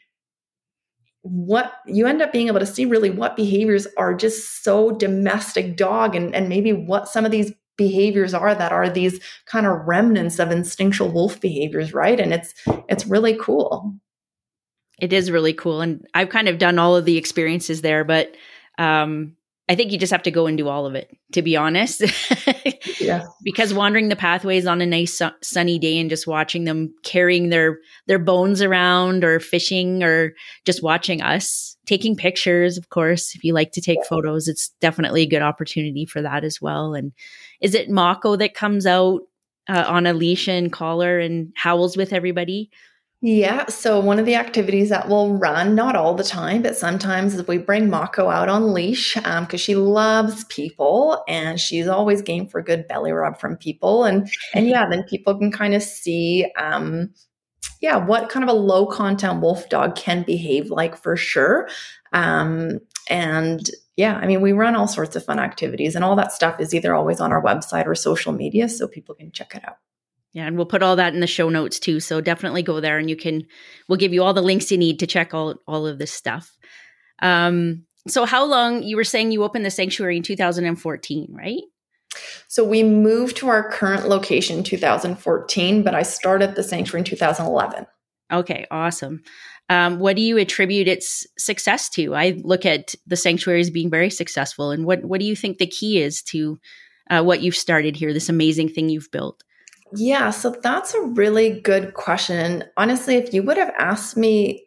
what you end up being able to see really what behaviors are just so domestic dog and, and maybe what some of these behaviors are that are these kind of remnants of instinctual wolf behaviors right? And it's it's really cool. It is really cool. And i've kind of done all of the experiences there but um I think you just have to go and do all of it, to be honest. yeah. Because wandering the pathways on a nice su- sunny day and just watching them carrying their their bones around or fishing or just watching us taking pictures, of course, if you like to take photos, it's definitely a good opportunity for that as well. And is it Mako that comes out uh, on a leash and collar and howls with everybody? Yeah. So one of the activities that we'll run, not all the time, but sometimes is we bring Mako out on leash because um, she loves people and she's always game for a good belly rub from people. And and yeah, then people can kind of see um, yeah, what kind of a low content wolf dog can behave like for sure. Um, and yeah, I mean, we run all sorts of fun activities and all that stuff is either always on our website or social media so people can check it out. Yeah, and we'll put all that in the show notes too. So definitely go there and you can we'll give you all the links you need to check all all of this stuff. Um so how long you were saying you opened the sanctuary in 2014, right? So we moved to our current location in 2014, but I started the sanctuary in 2011. Okay, awesome. Um, what do you attribute its success to? I look at the sanctuary as being very successful, and what what do you think the key is to uh, what you've started here? This amazing thing you've built. Yeah, so that's a really good question. Honestly, if you would have asked me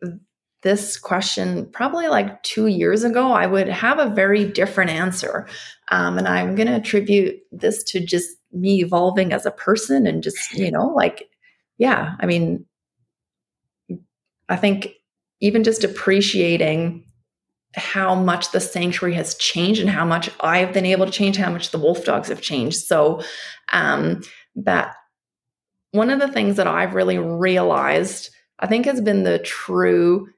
this question probably like two years ago, I would have a very different answer. Um, and I'm going to attribute this to just me evolving as a person and just, you know, like, yeah, I mean, I think even just appreciating how much the sanctuary has changed and how much I've been able to change, how much the wolf dogs have changed. So, um, that one of the things that I've really realized, I think, has been the true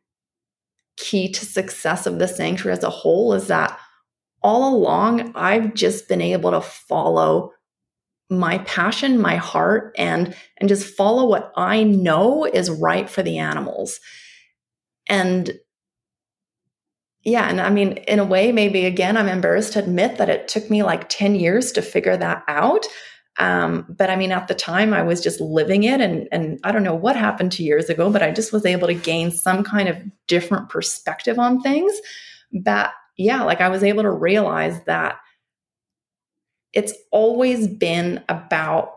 key to success of the sanctuary as a whole is that all along I've just been able to follow my passion, my heart, and and just follow what I know is right for the animals. And yeah, and I mean, in a way, maybe again, I'm embarrassed to admit that it took me like 10 years to figure that out. Um, but I mean, at the time, I was just living it, and and I don't know what happened two years ago, but I just was able to gain some kind of different perspective on things. But yeah, like I was able to realize that it's always been about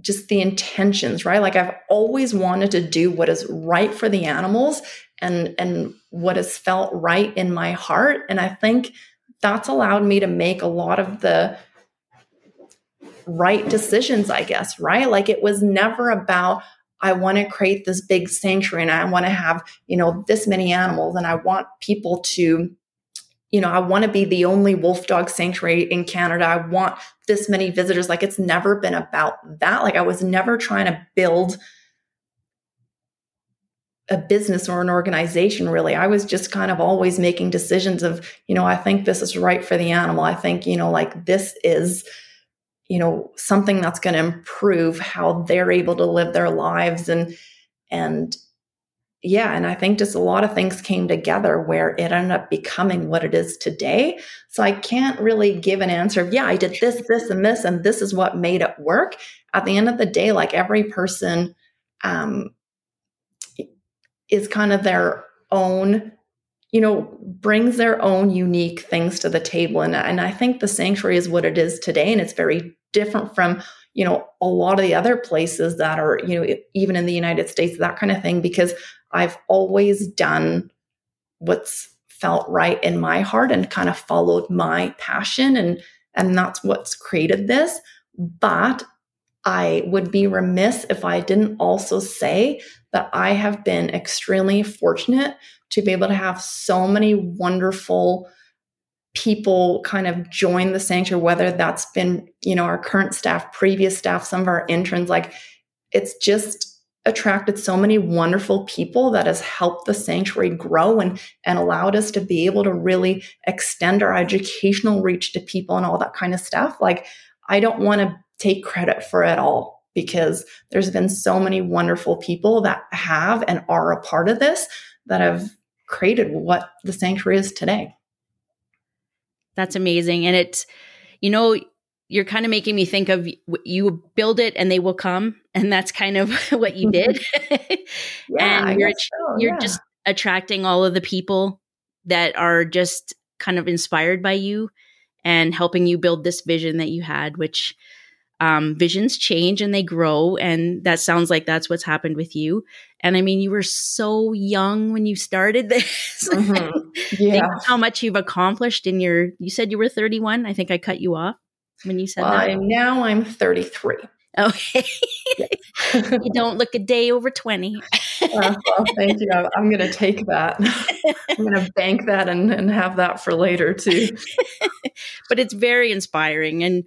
just the intentions, right? Like I've always wanted to do what is right for the animals and and what has felt right in my heart and I think that's allowed me to make a lot of the right decisions, I guess, right? Like it was never about I want to create this big sanctuary and I want to have, you know, this many animals and I want people to you know, I want to be the only wolf dog sanctuary in Canada. I want this many visitors. Like it's never been about that. Like I was never trying to build a business or an organization really. I was just kind of always making decisions of, you know, I think this is right for the animal. I think, you know, like this is you know something that's going to improve how they're able to live their lives and and yeah, and I think just a lot of things came together where it ended up becoming what it is today. So I can't really give an answer of, yeah, I did this, this, and this, and this is what made it work. At the end of the day, like every person um, is kind of their own, you know, brings their own unique things to the table. And, and I think the sanctuary is what it is today. And it's very different from you know a lot of the other places that are you know even in the united states that kind of thing because I've always done what's felt right in my heart and kind of followed my passion and and that's what's created this but I would be remiss if I didn't also say that I have been extremely fortunate to be able to have so many wonderful people kind of join the sanctuary whether that's been you know our current staff previous staff some of our interns. Like it's just attracted so many wonderful people that has helped the sanctuary grow and and allowed us to be able to really extend our educational reach to people and all that kind of stuff. Like i don't want to take credit for it all because there's been so many wonderful people that have and are a part of this that have created what the sanctuary is today. That's amazing. And it's you know you're kind of making me think of you build it and they will come. And that's kind of what you did. Yeah, and you're, so, you're yeah. just attracting all of the people that are just kind of inspired by you and helping you build this vision that you had which um, visions change and they grow and that sounds like that's what's happened with you and i mean you were so young when you started this mm-hmm. yeah how much you've accomplished in your you said you were 31 i think i cut you off when you said well, that? I'm, now I'm 33. Okay. you don't look a day over 20. uh, well, thank you. I'm going to take that. I'm going to bank that and, and have that for later too. but it's very inspiring. And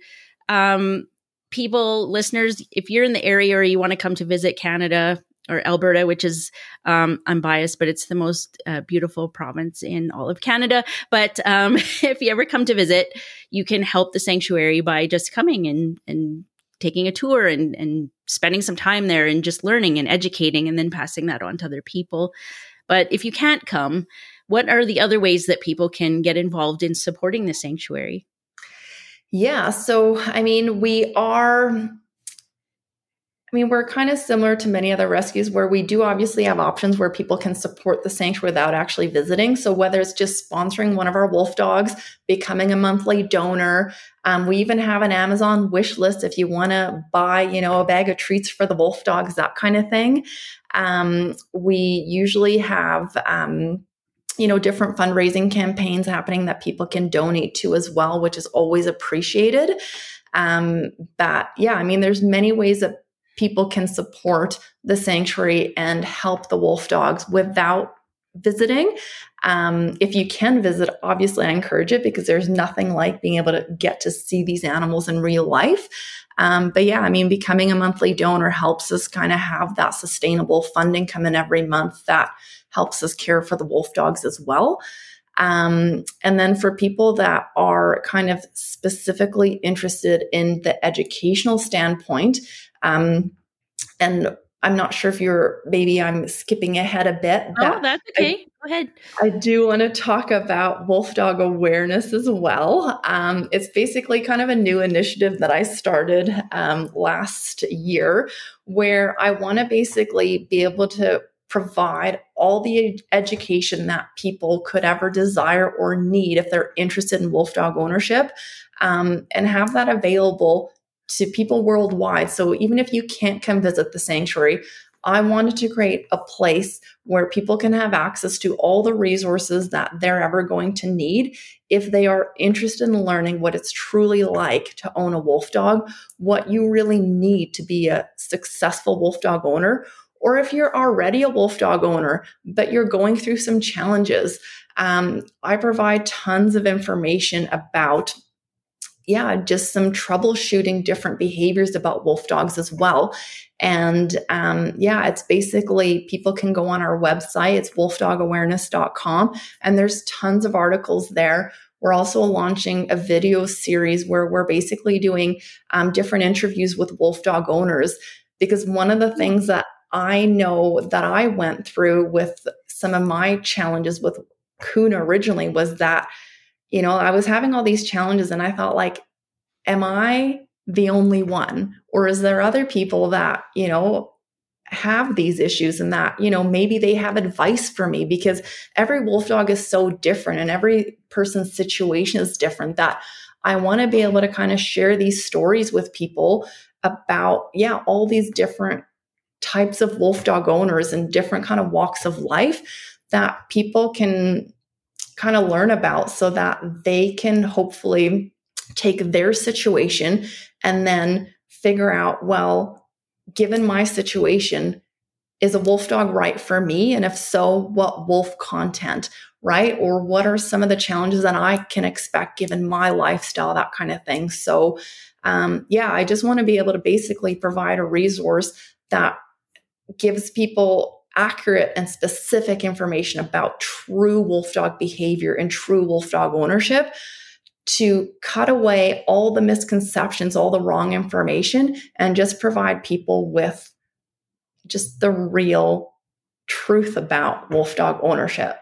um, people, listeners, if you're in the area or you want to come to visit Canada, or Alberta, which is um, I'm biased, but it's the most uh, beautiful province in all of Canada. But um, if you ever come to visit, you can help the sanctuary by just coming and and taking a tour and and spending some time there and just learning and educating and then passing that on to other people. But if you can't come, what are the other ways that people can get involved in supporting the sanctuary? Yeah, so I mean, we are I mean, we're kind of similar to many other rescues where we do obviously have options where people can support the sanctuary without actually visiting. So, whether it's just sponsoring one of our wolf dogs, becoming a monthly donor, um, we even have an Amazon wish list if you want to buy, you know, a bag of treats for the wolf dogs, that kind of thing. Um, we usually have, um, you know, different fundraising campaigns happening that people can donate to as well, which is always appreciated. Um, but yeah, I mean, there's many ways that people can support the sanctuary and help the wolf dogs without visiting. Um, if you can visit, obviously, I encourage it because there's nothing like being able to get to see these animals in real life. Um, but yeah, I mean, becoming a monthly donor helps us kind of have that sustainable funding come in every month that helps us care for the wolf dogs as well. Um, and then for people that are kind of specifically interested in the educational standpoint, um, and I'm not sure if you're maybe I'm skipping ahead a bit. Oh, that's okay. I, Go ahead. I do want to talk about wolf dog awareness as well. Um, it's basically kind of a new initiative that I started um, last year where I want to basically be able to provide all the education that people could ever desire or need if they're interested in wolf dog ownership um, and have that available to people worldwide. So even if you can't come visit the sanctuary, I wanted to create a place where people can have access to all the resources that they're ever going to need if they are interested in learning what it's truly like to own a wolf dog, what you really need to be a successful wolf dog owner, or if you're already a wolf dog owner, but you're going through some challenges. Um, I provide tons of information about yeah, just some troubleshooting different behaviors about wolf dogs as well. And um, yeah, it's basically people can go on our website, it's wolfdogawareness.com, and there's tons of articles there. We're also launching a video series where we're basically doing um, different interviews with wolf dog owners. Because one of the things that I know that I went through with some of my challenges with Kuna originally was that you know, I was having all these challenges and I thought, like, am I the only one? Or is there other people that, you know, have these issues and that, you know, maybe they have advice for me because every wolf dog is so different and every person's situation is different that I want to be able to kind of share these stories with people about, yeah, all these different types of wolf dog owners and different kind of walks of life that people can kind of learn about so that they can hopefully take their situation and then figure out, well, given my situation, is a wolf dog right for me? And if so, what wolf content, right? Or what are some of the challenges that I can expect given my lifestyle, that kind of thing. So, um, yeah, I just want to be able to basically provide a resource that gives people accurate and specific information about true wolf dog behavior and true wolf dog ownership to cut away all the misconceptions, all the wrong information, and just provide people with just the real truth about wolf dog ownership.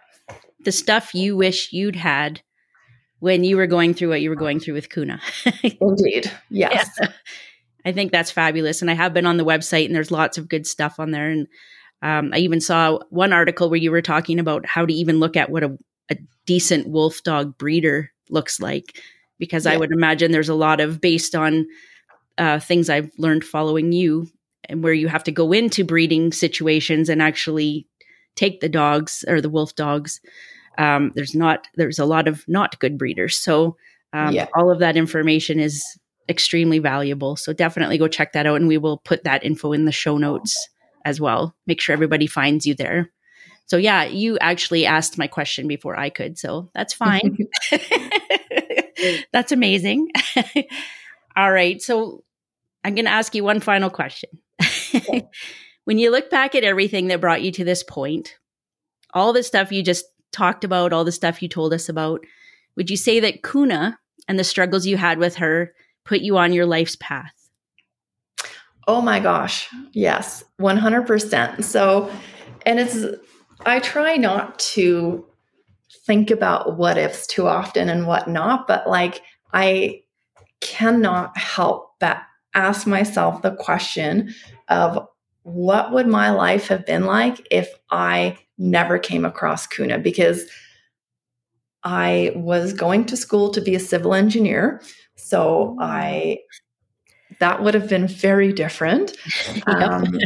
The stuff you wish you'd had when you were going through what you were going through with Kuna. Indeed. Yes. Yeah. I think that's fabulous. And I have been on the website and there's lots of good stuff on there. And um, I even saw one article where you were talking about how to even look at what a, a decent wolf dog breeder looks like, because yeah. I would imagine there's a lot of based on uh, things I've learned following you, and where you have to go into breeding situations and actually take the dogs or the wolf dogs. Um, there's not there's a lot of not good breeders, so um, yeah. all of that information is extremely valuable. So definitely go check that out, and we will put that info in the show notes as well. Make sure everybody finds you there. So yeah, you actually asked my question before I could, so that's fine. that's amazing. All right, so I'm going to ask you one final question. when you look back at everything that brought you to this point, all the stuff you just talked about, all the stuff you told us about, would you say that Kuna and the struggles you had with her put you on your life's path? Oh my gosh. Yes, 100%. So, and it's, I try not to think about what ifs too often and whatnot, but like I cannot help but ask myself the question of what would my life have been like if I never came across Kuna? Because I was going to school to be a civil engineer. So I that would have been very different. Um,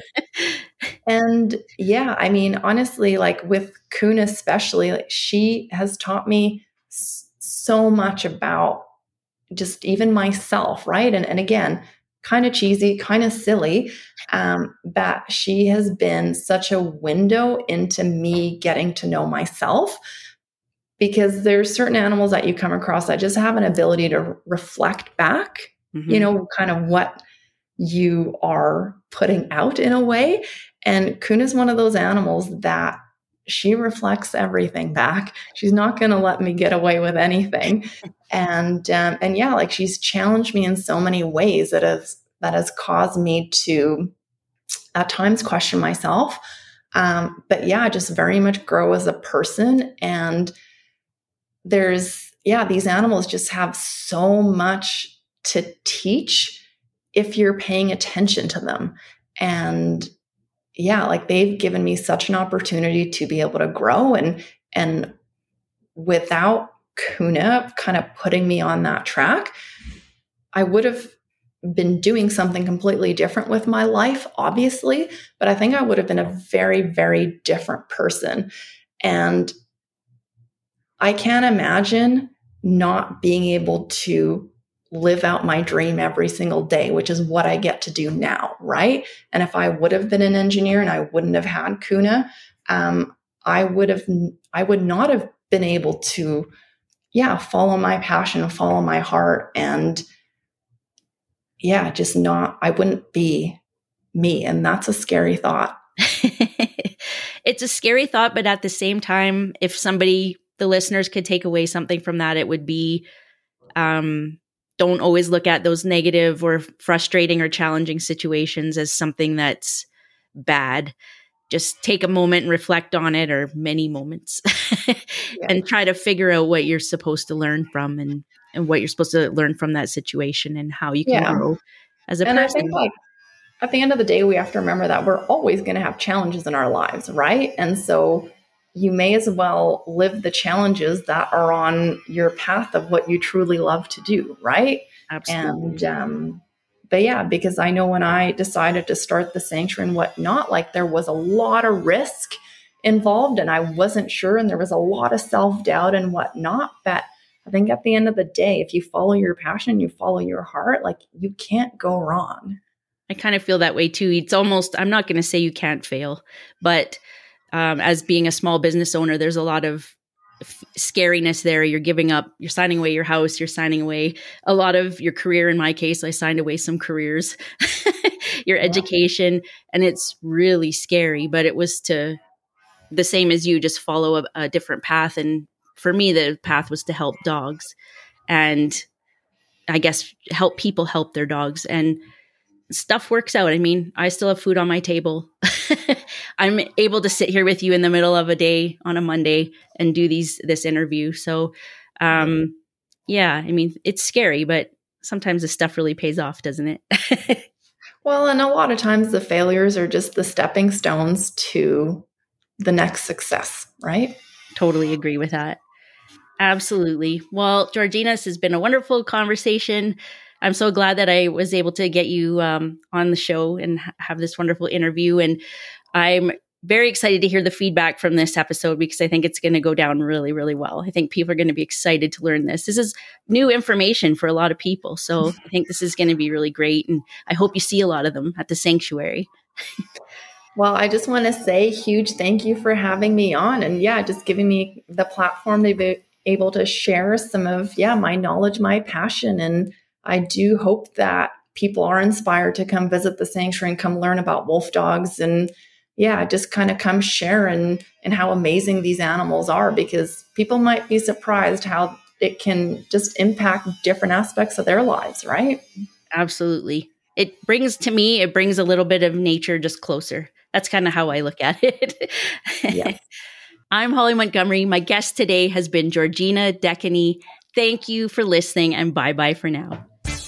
and yeah, I mean, honestly, like with Kuna, especially, like she has taught me so much about just even myself, right? And, and again, kind of cheesy, kind of silly, um, but she has been such a window into me getting to know myself because there's certain animals that you come across that just have an ability to reflect back mm-hmm. you know, kind of what you are putting out in a way. And Kuna is one of those animals that she reflects everything back. She's not going to let me get away with anything. and um, and yeah, like she's challenged me in so many ways that has that has caused me to at times question myself. Um, but yeah, I just very much grow as a person. And there's, yeah, these animals just have so much to teach if you're paying attention to them. And yeah, like they've given me such an opportunity to be able to grow and and without Kuna kind of putting me on that track, I would have been doing something completely different with my life, obviously, but I think I would have been a very, very different person. And I can't imagine not being able to live out my dream every single day, which is what I get to do now, right? And if I would have been an engineer and I wouldn't have had Kuna, um, I would have, I would not have been able to, yeah, follow my passion, follow my heart, and yeah, just not, I wouldn't be me. And that's a scary thought. it's a scary thought, but at the same time, if somebody, the listeners could take away something from that, it would be, um, don't always look at those negative or frustrating or challenging situations as something that's bad. Just take a moment and reflect on it, or many moments, yeah. and try to figure out what you're supposed to learn from and, and what you're supposed to learn from that situation and how you can yeah. grow as a and person. I think like at the end of the day, we have to remember that we're always going to have challenges in our lives, right? And so you may as well live the challenges that are on your path of what you truly love to do, right? Absolutely. And um, but yeah, because I know when I decided to start the sanctuary and whatnot, like there was a lot of risk involved, and I wasn't sure, and there was a lot of self doubt and whatnot. But I think at the end of the day, if you follow your passion, you follow your heart, like you can't go wrong. I kind of feel that way too. It's almost, I'm not going to say you can't fail, but um, as being a small business owner, there's a lot of f- scariness there. You're giving up, you're signing away your house, you're signing away a lot of your career. In my case, I signed away some careers, your education, and it's really scary. But it was to the same as you, just follow a, a different path. And for me, the path was to help dogs and I guess help people help their dogs. And stuff works out. I mean, I still have food on my table. I'm able to sit here with you in the middle of a day on a Monday and do these this interview. So, um, yeah, I mean, it's scary, but sometimes the stuff really pays off, doesn't it? well, and a lot of times the failures are just the stepping stones to the next success, right? Totally agree with that. Absolutely. Well, Georgina, this has been a wonderful conversation. I'm so glad that I was able to get you um, on the show and ha- have this wonderful interview. And I'm very excited to hear the feedback from this episode because I think it's going to go down really, really well. I think people are going to be excited to learn this. This is new information for a lot of people. So I think this is going to be really great. And I hope you see a lot of them at the sanctuary. well, I just want to say huge thank you for having me on and yeah, just giving me the platform to be able to share some of, yeah, my knowledge, my passion and I do hope that people are inspired to come visit the sanctuary and come learn about wolf dogs and yeah, just kind of come share and and how amazing these animals are because people might be surprised how it can just impact different aspects of their lives, right? Absolutely. It brings to me, it brings a little bit of nature just closer. That's kind of how I look at it. yes. I'm Holly Montgomery. My guest today has been Georgina De Caigny. Thank you for listening and bye bye for now.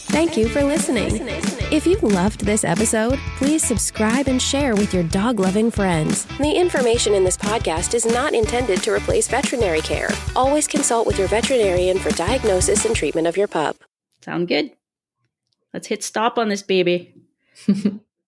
Thank you for listening. If you loved this episode, please subscribe and share with your dog loving friends. The information in this podcast is not intended to replace veterinary care. Always consult with your veterinarian for diagnosis and treatment of your pup. Sound good? Let's hit stop on this baby.